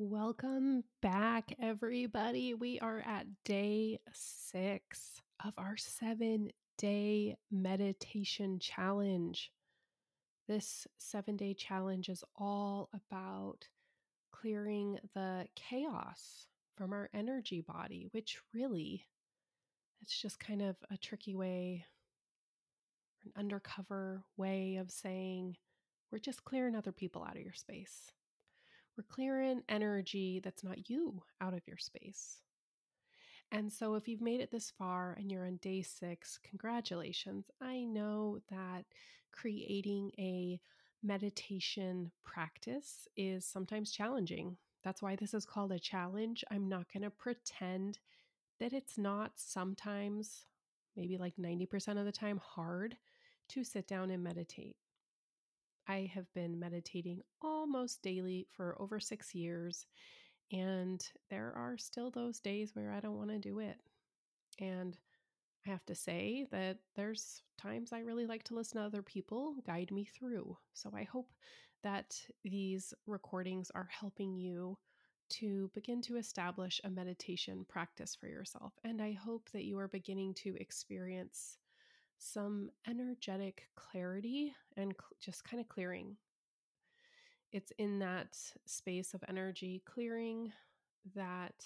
Welcome back, everybody. We are at day six of our seven day meditation challenge. This seven day challenge is all about clearing the chaos from our energy body, which really, it's just kind of a tricky way, an undercover way of saying we're just clearing other people out of your space. We're clearing energy that's not you out of your space. And so, if you've made it this far and you're on day six, congratulations. I know that creating a meditation practice is sometimes challenging. That's why this is called a challenge. I'm not going to pretend that it's not sometimes, maybe like 90% of the time, hard to sit down and meditate. I have been meditating almost daily for over six years. And there are still those days where I don't want to do it. And I have to say that there's times I really like to listen to other people guide me through. So I hope that these recordings are helping you to begin to establish a meditation practice for yourself. And I hope that you are beginning to experience some energetic clarity and cl- just kind of clearing. It's in that space of energy clearing that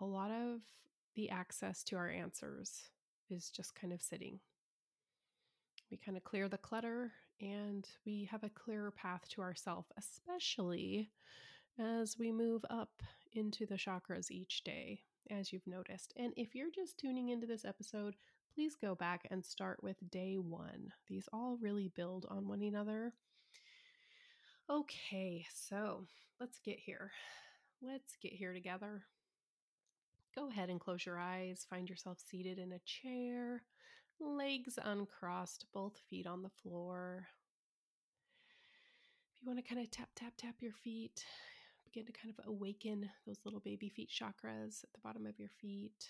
a lot of the access to our answers is just kind of sitting. We kind of clear the clutter and we have a clearer path to ourself, especially as we move up into the chakras each day, as you've noticed. And if you're just tuning into this episode, please go back and start with day one. These all really build on one another. Okay, so let's get here. Let's get here together. Go ahead and close your eyes. Find yourself seated in a chair, legs uncrossed, both feet on the floor. If you want to kind of tap, tap, tap your feet, begin to kind of awaken those little baby feet chakras at the bottom of your feet.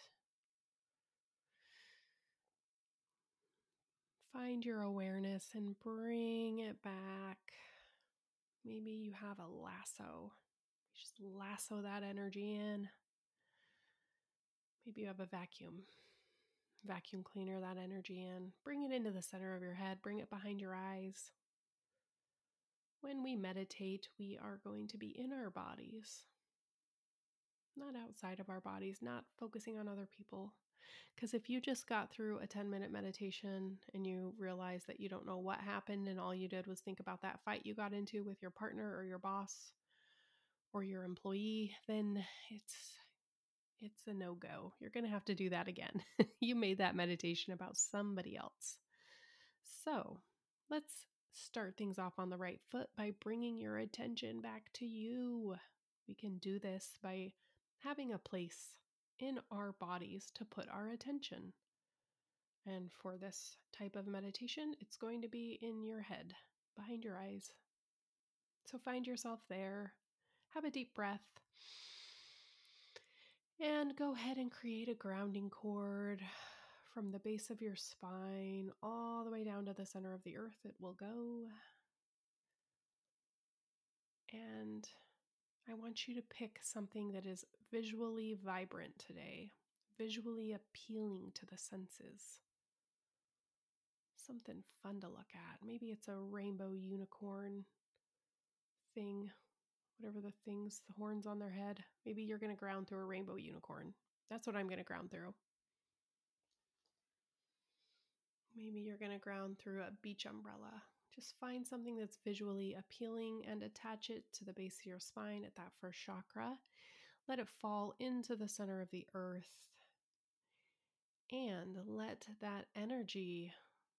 Find your awareness and bring it back. Maybe you have a lasso. You just lasso that energy in. Maybe you have a vacuum. Vacuum cleaner that energy in. Bring it into the center of your head. Bring it behind your eyes. When we meditate, we are going to be in our bodies, not outside of our bodies, not focusing on other people. Because if you just got through a 10 minute meditation and you realize that you don't know what happened and all you did was think about that fight you got into with your partner or your boss or your employee, then it's it's a no-go. You're going to have to do that again. you made that meditation about somebody else. So, let's start things off on the right foot by bringing your attention back to you. We can do this by having a place in our bodies to put our attention. And for this type of meditation, it's going to be in your head, behind your eyes. So find yourself there, have a deep breath, and go ahead and create a grounding cord from the base of your spine all the way down to the center of the earth. It will go. And I want you to pick something that is visually vibrant today, visually appealing to the senses. Something fun to look at. Maybe it's a rainbow unicorn thing, whatever the things, the horns on their head. Maybe you're going to ground through a rainbow unicorn. That's what I'm going to ground through. Maybe you're going to ground through a beach umbrella. Just find something that's visually appealing and attach it to the base of your spine at that first chakra. Let it fall into the center of the earth. And let that energy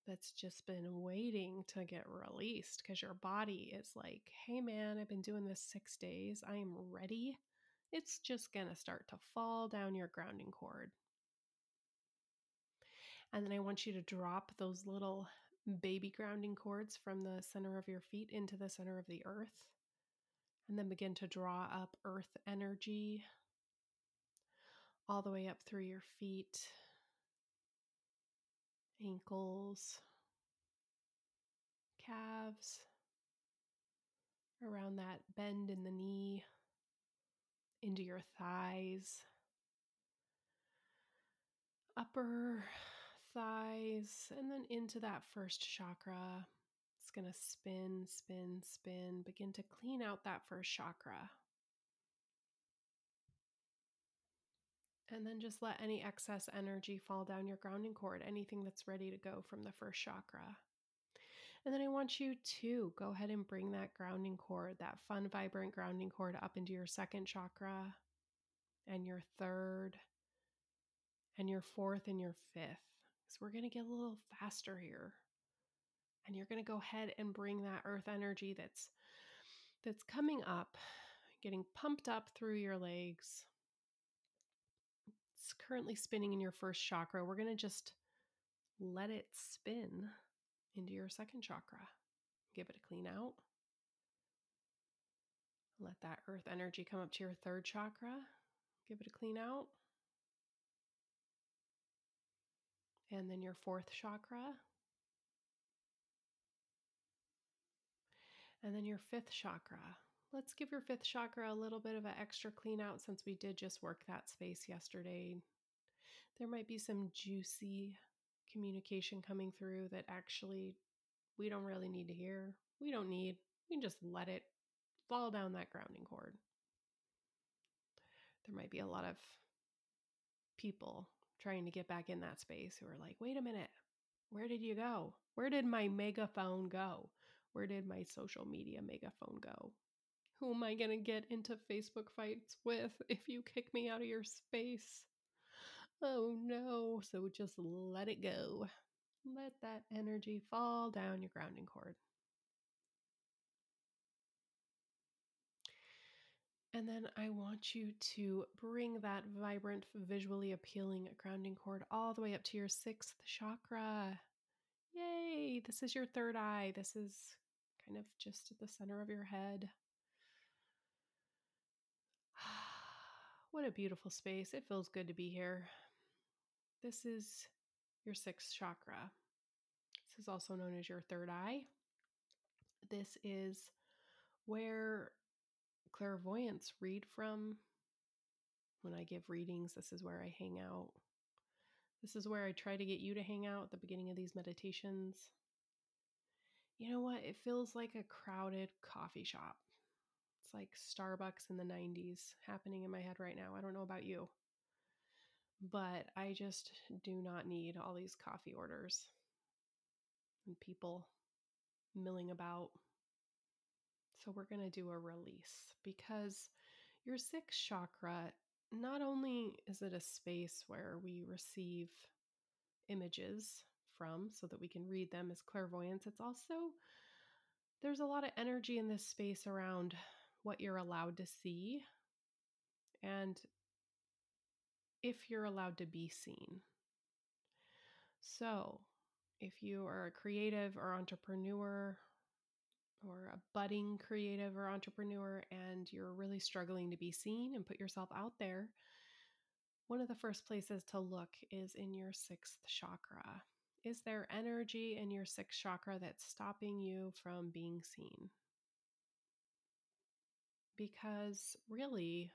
that's just been waiting to get released because your body is like, hey man, I've been doing this six days. I am ready. It's just going to start to fall down your grounding cord. And then I want you to drop those little baby grounding cords from the center of your feet into the center of the earth. And then begin to draw up earth energy all the way up through your feet, ankles, calves, around that bend in the knee, into your thighs, upper thighs, and then into that first chakra. It's going to spin, spin, spin. Begin to clean out that first chakra. And then just let any excess energy fall down your grounding cord, anything that's ready to go from the first chakra. And then I want you to go ahead and bring that grounding cord, that fun, vibrant grounding cord, up into your second chakra and your third and your fourth and your fifth. So we're going to get a little faster here. And you're going to go ahead and bring that earth energy that's that's coming up, getting pumped up through your legs. It's currently spinning in your first chakra. We're going to just let it spin into your second chakra. Give it a clean out. Let that earth energy come up to your third chakra. Give it a clean out. And then your fourth chakra. And then your fifth chakra. Let's give your fifth chakra a little bit of an extra clean out since we did just work that space yesterday. There might be some juicy communication coming through that actually we don't really need to hear. We don't need, we can just let it fall down that grounding cord. There might be a lot of people trying to get back in that space who are like, wait a minute, where did you go? Where did my megaphone go? Where did my social media megaphone go? Who am I going to get into Facebook fights with if you kick me out of your space? Oh no. So just let it go. Let that energy fall down your grounding cord. And then I want you to bring that vibrant, visually appealing grounding cord all the way up to your sixth chakra. Yay! This is your third eye. This is kind of just at the center of your head. what a beautiful space. It feels good to be here. This is your sixth chakra. This is also known as your third eye. This is where clairvoyants read from. When I give readings, this is where I hang out. This is where I try to get you to hang out at the beginning of these meditations. You know what? It feels like a crowded coffee shop. It's like Starbucks in the 90s happening in my head right now. I don't know about you but I just do not need all these coffee orders and people milling about. So, we're going to do a release because your sixth chakra, not only is it a space where we receive images from so that we can read them as clairvoyants, it's also there's a lot of energy in this space around what you're allowed to see and if you're allowed to be seen. So, if you are a creative or entrepreneur, or a budding creative or entrepreneur, and you're really struggling to be seen and put yourself out there, one of the first places to look is in your sixth chakra. Is there energy in your sixth chakra that's stopping you from being seen? Because really,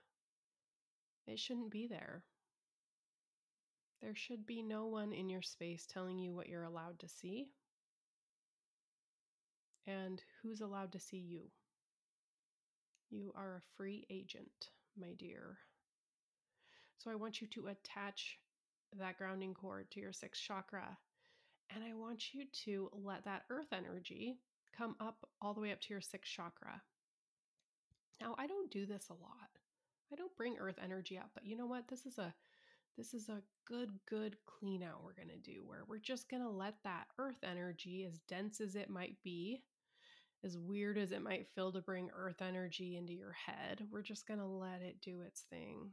it shouldn't be there. There should be no one in your space telling you what you're allowed to see and who's allowed to see you. You are a free agent, my dear. So I want you to attach that grounding cord to your sixth chakra. And I want you to let that earth energy come up all the way up to your sixth chakra. Now, I don't do this a lot. I don't bring earth energy up, but you know what? This is a this is a good, good clean out we're going to do where we're just going to let that earth energy, as dense as it might be, as weird as it might feel to bring earth energy into your head, we're just going to let it do its thing.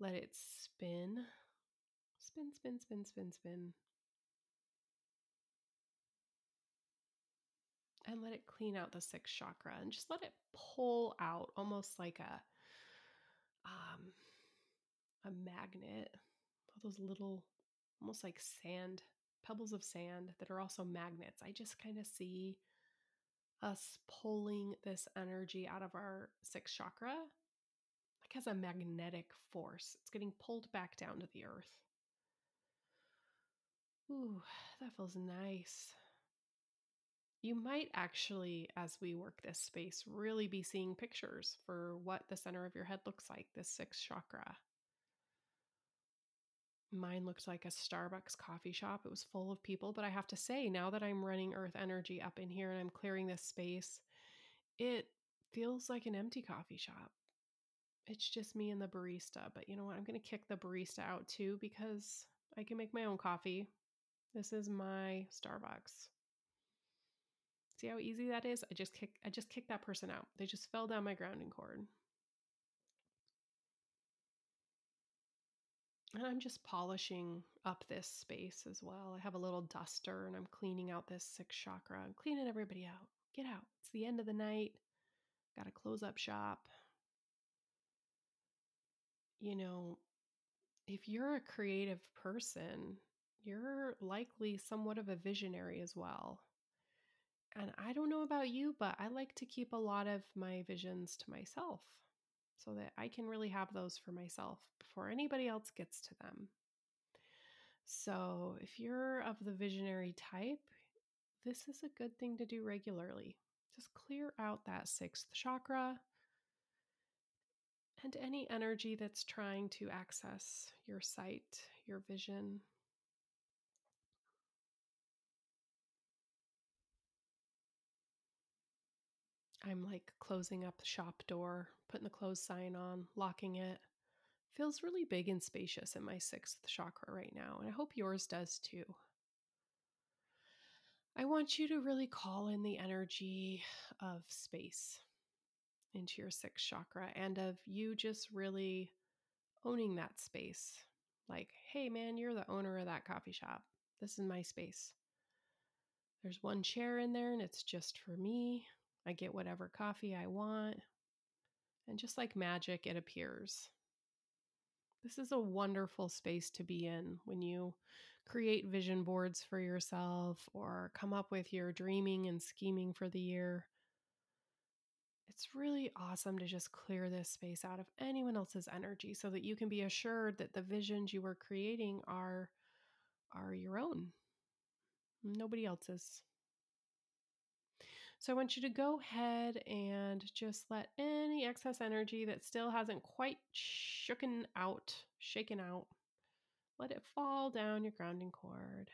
Let it spin, spin, spin, spin, spin, spin. And let it clean out the sixth chakra and just let it pull out almost like a um, a magnet, all those little, almost like sand, pebbles of sand that are also magnets. I just kind of see us pulling this energy out of our sixth chakra like has a magnetic force. It's getting pulled back down to the earth. Ooh, that feels nice. You might actually, as we work this space, really be seeing pictures for what the center of your head looks like, this sixth chakra. Mine looked like a Starbucks coffee shop. It was full of people, but I have to say, now that I'm running earth energy up in here and I'm clearing this space, it feels like an empty coffee shop. It's just me and the barista. But you know what? I'm going to kick the barista out too because I can make my own coffee. This is my Starbucks. See how easy that is? I just kick I just kicked that person out. They just fell down my grounding cord. And I'm just polishing up this space as well. I have a little duster and I'm cleaning out this sixth chakra. I'm cleaning everybody out. Get out. It's the end of the night. Got to close up shop. You know, if you're a creative person, you're likely somewhat of a visionary as well. And I don't know about you, but I like to keep a lot of my visions to myself so that I can really have those for myself before anybody else gets to them. So, if you're of the visionary type, this is a good thing to do regularly. Just clear out that sixth chakra and any energy that's trying to access your sight, your vision. I'm like closing up the shop door, putting the close sign on, locking it. Feels really big and spacious in my sixth chakra right now, and I hope yours does too. I want you to really call in the energy of space into your sixth chakra and of you just really owning that space. Like, hey, man, you're the owner of that coffee shop. This is my space. There's one chair in there and it's just for me. I get whatever coffee I want. And just like magic, it appears. This is a wonderful space to be in when you create vision boards for yourself or come up with your dreaming and scheming for the year. It's really awesome to just clear this space out of anyone else's energy so that you can be assured that the visions you are creating are are your own. Nobody else's. So I want you to go ahead and just let any excess energy that still hasn't quite shooken out, shaken out, let it fall down your grounding cord.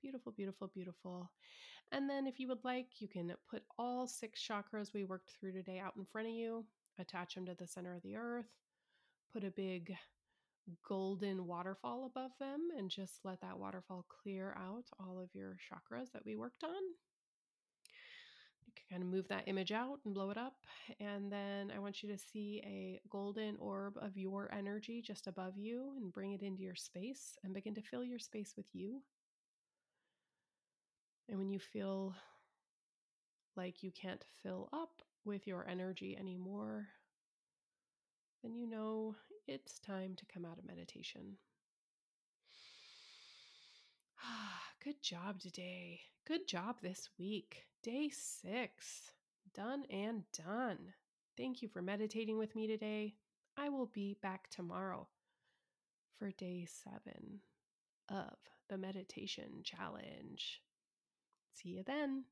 Beautiful, beautiful, beautiful. And then, if you would like, you can put all six chakras we worked through today out in front of you, attach them to the center of the earth, put a big golden waterfall above them, and just let that waterfall clear out all of your chakras that we worked on. Kind of move that image out and blow it up. And then I want you to see a golden orb of your energy just above you and bring it into your space and begin to fill your space with you. And when you feel like you can't fill up with your energy anymore, then you know it's time to come out of meditation. Ah, good job today. Good job this week. Day six. Done and done. Thank you for meditating with me today. I will be back tomorrow for day seven of the meditation challenge. See you then.